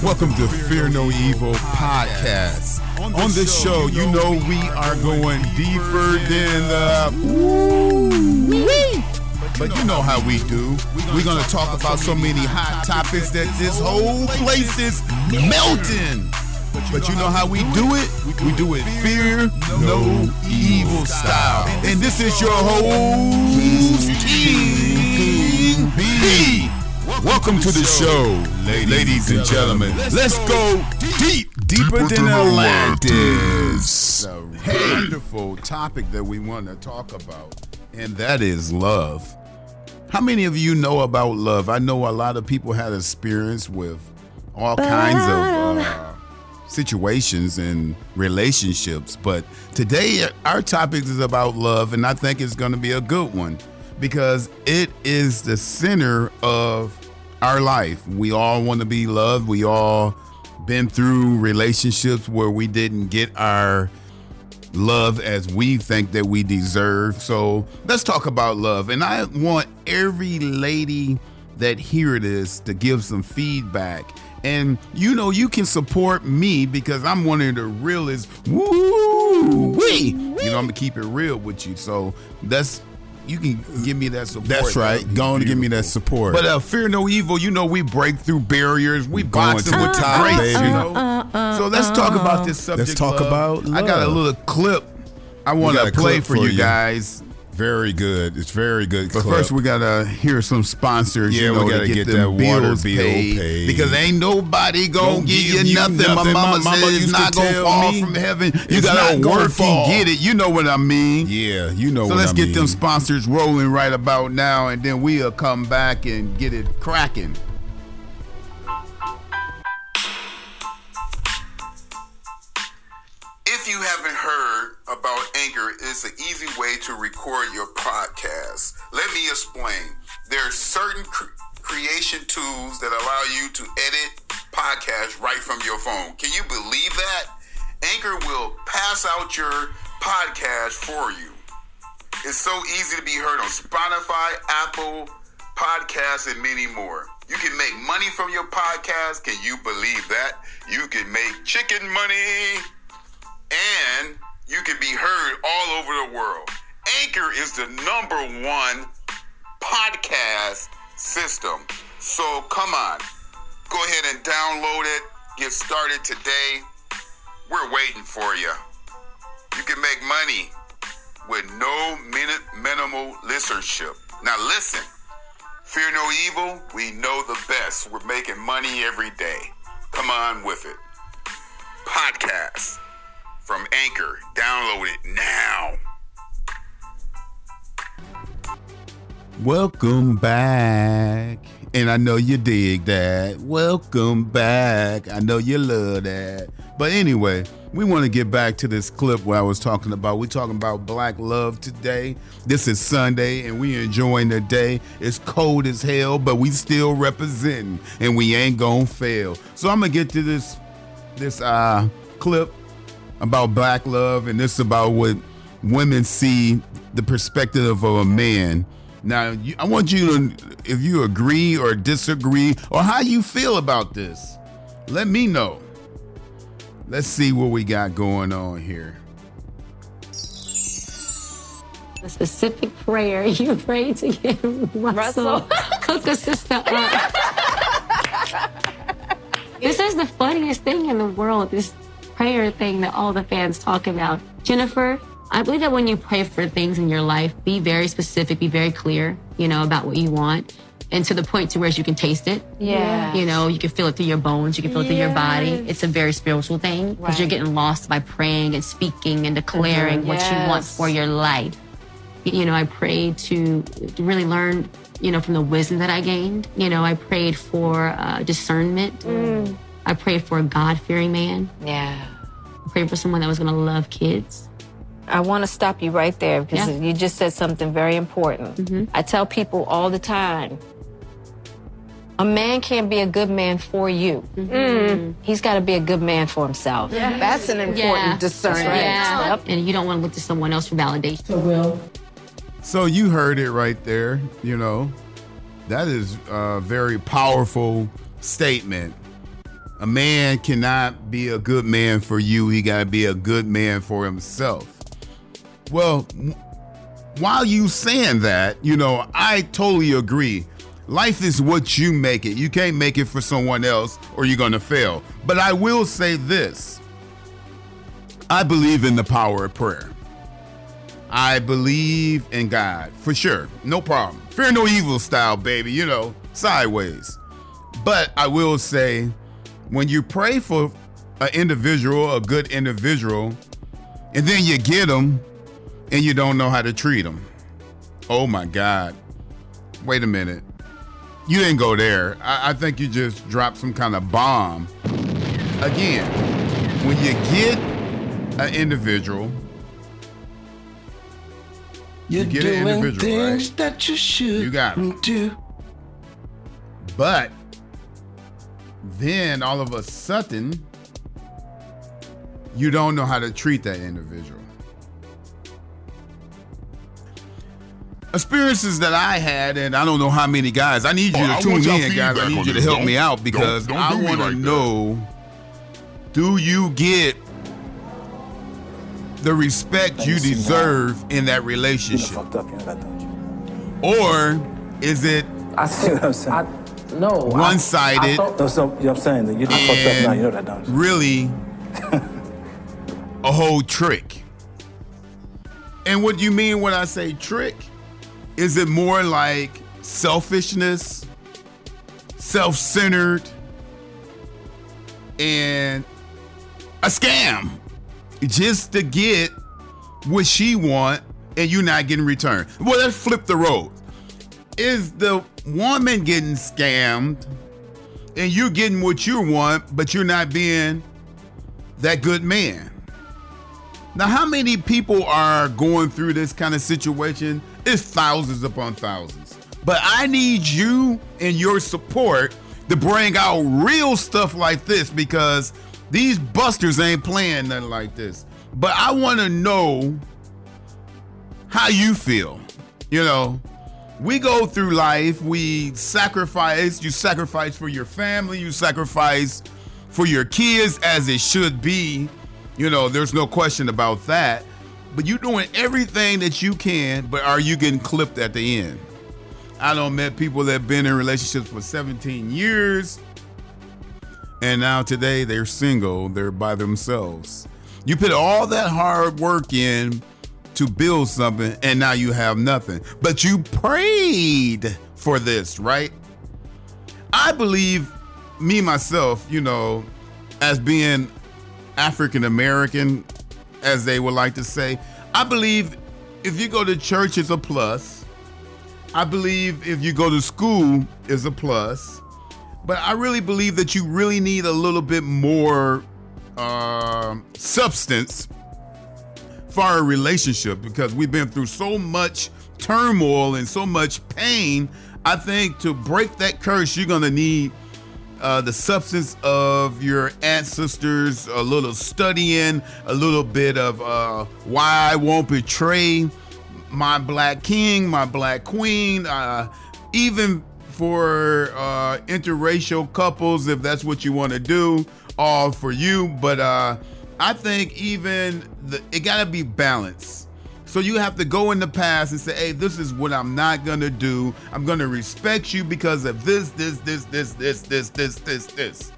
Welcome to Fear No Evil podcast. On this show, you know we are going deeper than the. But you know how we do. We're going to talk about so many hot topics that this whole place is melting. But you know how we do it? We do it fear no evil style. And this is your host, King B. Welcome to the show, ladies and gentlemen. Let's go deep, deeper than Atlantis. Hey, wonderful topic that we want to talk about, and that is love. How many of you know about love? I know a lot of people had experience with all kinds of uh, situations and relationships, but today our topic is about love, and I think it's going to be a good one because it is the center of our life. We all want to be loved. We all been through relationships where we didn't get our love as we think that we deserve. So let's talk about love. And I want every lady that hear this to give some feedback. And you know, you can support me because I'm one of the realest. Woo wee! You know, I'm gonna keep it real with you. So that's you can give me that support. That's right. Be Go on and give me that support. But uh, fear no evil. You know, we break through barriers. We Going to with top, greats. baby. You know. so let's talk about this subject. Let's talk love. about I got a little clip. I want to play for, for you. guys. Very good. It's very good. But first, we gotta hear some sponsors. Yeah, you know, we gotta get them that water bill paid, paid. because ain't nobody gonna Don't give give you you nothing. My nothing. mama, My mama said it's not gonna fall me from heaven. You it's gotta work and get it. You know what I mean? yeah, you know what I mean. So let's I get mean. them sponsors rolling right about now, and then we'll come back and get it cracking. It's an easy way to record your podcast. Let me explain. There are certain cr- creation tools that allow you to edit podcasts right from your phone. Can you believe that? Anchor will pass out your podcast for you. It's so easy to be heard on Spotify, Apple Podcasts, and many more. You can make money from your podcast. Can you believe that? You can make chicken money and you can be heard all over the world. Anchor is the number one podcast system. So come on, go ahead and download it. Get started today. We're waiting for you. You can make money with no minute minimal listenership. Now listen, fear no evil. We know the best. We're making money every day. Come on with it. Podcast from Anchor. Download it now. Welcome back. And I know you dig that. Welcome back. I know you love that. But anyway, we want to get back to this clip where I was talking about. We're talking about black love today. This is Sunday and we enjoying the day. It's cold as hell, but we still representing and we ain't gonna fail. So I'm gonna get to this this uh clip about black love and this about what women see the perspective of a man. Now, you, I want you to, if you agree or disagree or how you feel about this, let me know. Let's see what we got going on here. a specific prayer you pray to get Russell cook a sister up. this is the funniest thing in the world, this prayer thing that all the fans talk about. Jennifer, I believe that when you pray for things in your life, be very specific, be very clear, you know, about what you want. And to the point to where you can taste it. Yeah. You know, you can feel it through your bones, you can feel it through your body. It's a very spiritual thing because you're getting lost by praying and speaking and declaring what you want for your life you know, I prayed to, really learn, you know, from the wisdom that I gained. You know, I prayed for uh, discernment. I prayed for a God fearing man. Yeah. I for someone that was going to love kids. I want to stop you right there because Yeah. Mm-hmm. you just said something very important. I tell people all the time a man can't be a good man for you. Mm-hmm. He's got to be a good man for himself. Yeah. That's an important Yeah. discernment. Yeah. Yep. And you don't want to look to someone else for validation. So you heard it right there, you know. That is a very powerful statement. A man cannot be a good man for you. He got to be a good man for himself. Well, while you saying that, you know, I totally agree. Life is what you make it. You can't make it for someone else or you're going to fail. But I will say this I believe in the power of prayer. I believe in God for sure. No problem. Fear no evil style, baby, you know, sideways. But I will say, when you pray for an individual, a good individual, and then you get them and you don't know how to treat them. Oh my God. Wait a minute. You didn't go there. I, I think you just dropped some kind of bomb. Again, when you get an individual, You're you get an doing individual, things right? that you should You got do. But then all of a sudden, you don't know how to treat that individual. Experiences that I had, and I don't know how many guys. I need you Oh, to I tune in, guys. I need you to help Don't- me out don't- because don't I do me want to like that. know: Do you get the respect you see now. deserve in that You done relationship, fucked up, you know that, don't you? or is it I See what I'm saying? I, no. One-sided. So, you know what I'm saying? That You're not fucked up now, you know that, don't you? really a whole trick. And what do you mean when I say trick? Is it more like selfishness, self centered, and a scam just to get what she want and you not getting returned? Well, let's flip the road. Is the woman getting scammed and you're getting what you want, but you're not being that good man. Now, how many people are going through this kind of situation? It's thousands upon thousands. But I need you and your support to bring out real stuff like this because these busters ain't playing nothing like this. But I want to know how you feel. You know, we go through life, we sacrifice, you sacrifice for your family, you sacrifice for your kids as it should be. You know, there's no question about that. But you're doing everything that you can, but are you getting clipped at the end? I don't met people that have been in relationships for 17 years and now today they're single, they're by themselves. You put all that hard work in to build something and now you have nothing. But you prayed for this, right? I believe me myself, you know, as being African American, as they would like to say, I believe if you go to church, it's a plus. I believe if you go to school, is a plus. But I really believe that you really need a little bit more um substance our relationship because we've been through so much turmoil and so much pain. I think to break that curse, you're gonna need uh, the substance of your ancestors, a little studying, a little bit of uh, why I won't betray my black king, my black queen, uh, even for uh, interracial couples, if that's what you want to do, all for you. But uh, I think even the, it got to be balanced. So you have to go in the past and say, hey, this is what I'm not gonna do. I'm gonna respect you because of this, this, this, this, this, this, this, this, this.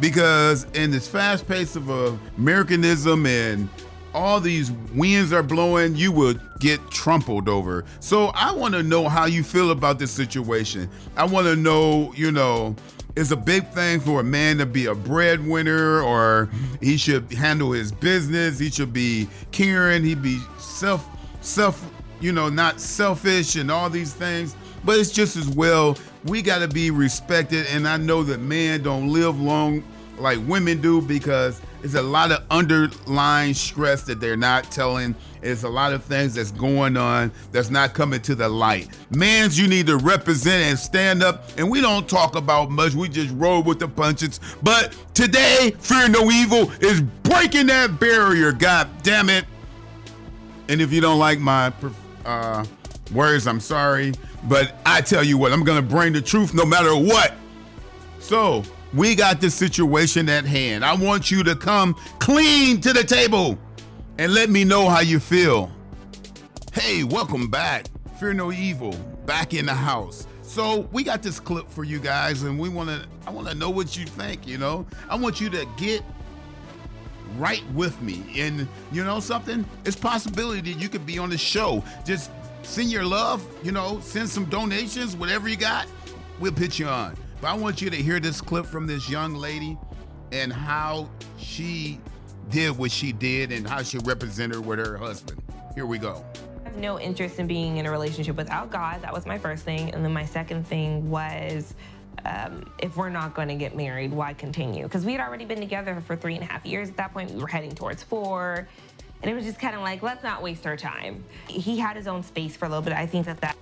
Because in this fast pace of Americanism and all these winds are blowing, you will get trampled over. So I want to know how you feel about this situation. I want to know, you know, it's a big thing for a man to be a breadwinner or he should handle his business. He should be caring. He'd be self, self, you know, not selfish and all these things. But it's just as well, we got to be respected. And I know that men don't live long like women do because it's a lot of underlying stress that they're not telling. It's a lot of things that's going on that's not coming to the light. Mans, you need to represent and stand up. And we don't talk about much. We just roll with the punches. But today, Fear No Evil is breaking that barrier. God damn it. And if you don't like my uh, words, I'm sorry. But I tell you what, I'm going to bring the truth no matter what. So, we got the situation at hand. I want you to come clean to the table and let me know how you feel. Hey, welcome back. Fear no evil, back in the house. So we got this clip for you guys, and we want to. I want to know what you think. You know, I want you to get right with me, and you know something. It's possibility that you could be on the show. Just send your love. You know, send some donations, whatever you got. We'll put you on. But I want you to hear this clip from this young lady and how she did what she did and how she represented with her husband. Here we go I have no interest in being in a relationship without God. That was my first thing. And then my second thing was um, if we're not going to get married, why continue? Because we had already been together for three and a half years at that point. We were heading towards four. And it was just kind of like, let's not waste our time. He had his own space for a little bit. I think that that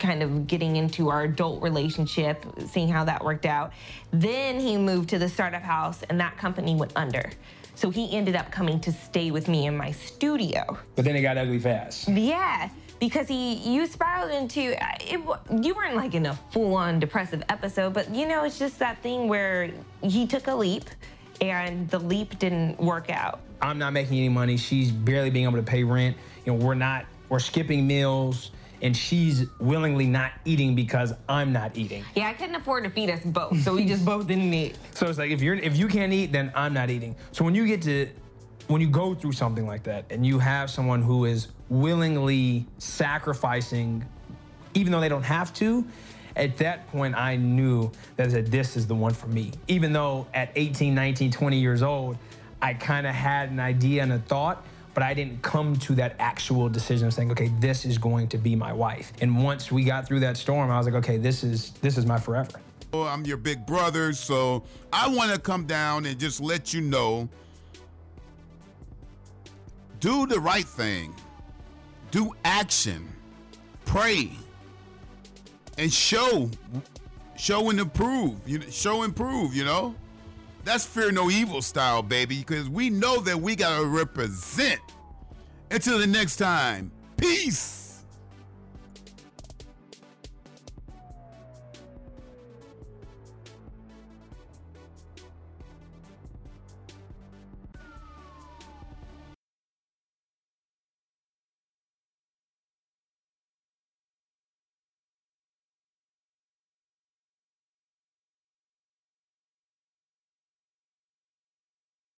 kind of getting into our adult relationship, seeing how that worked out. Then he moved to the startup house, and that company went under. So he ended up coming to stay with me in my studio. But then it got ugly fast. Yeah, because he you spiraled into uh, it, you weren't like in a full-on depressive episode, but you know it's just that thing where he took a leap and the leap didn't work out. I'm not making any money. She's barely being able to pay rent. You know, we're not we're skipping meals and she's willingly not eating because I'm not eating. Yeah, I couldn't afford to feed us both, so we just both didn't eat. So it's like if you're if you can't eat, then I'm not eating. So when you get to when you go through something like that and you have someone who is willingly sacrificing even though they don't have to, at that point I knew that this is the one for me. Even though at 18, 19, 20 years old, I kind of had an idea and a thought, but I didn't come to that actual decision of saying, okay, this is going to be my wife. And once we got through that storm, I was like, okay, this is this is my forever. Well, I'm your big brother, so I want to come down and just let you know do the right thing. Do action. Pray. And show show and improve. You know, show and prove, you know? That's fear no evil style, baby, because we know that we got to represent. Until the next time, peace.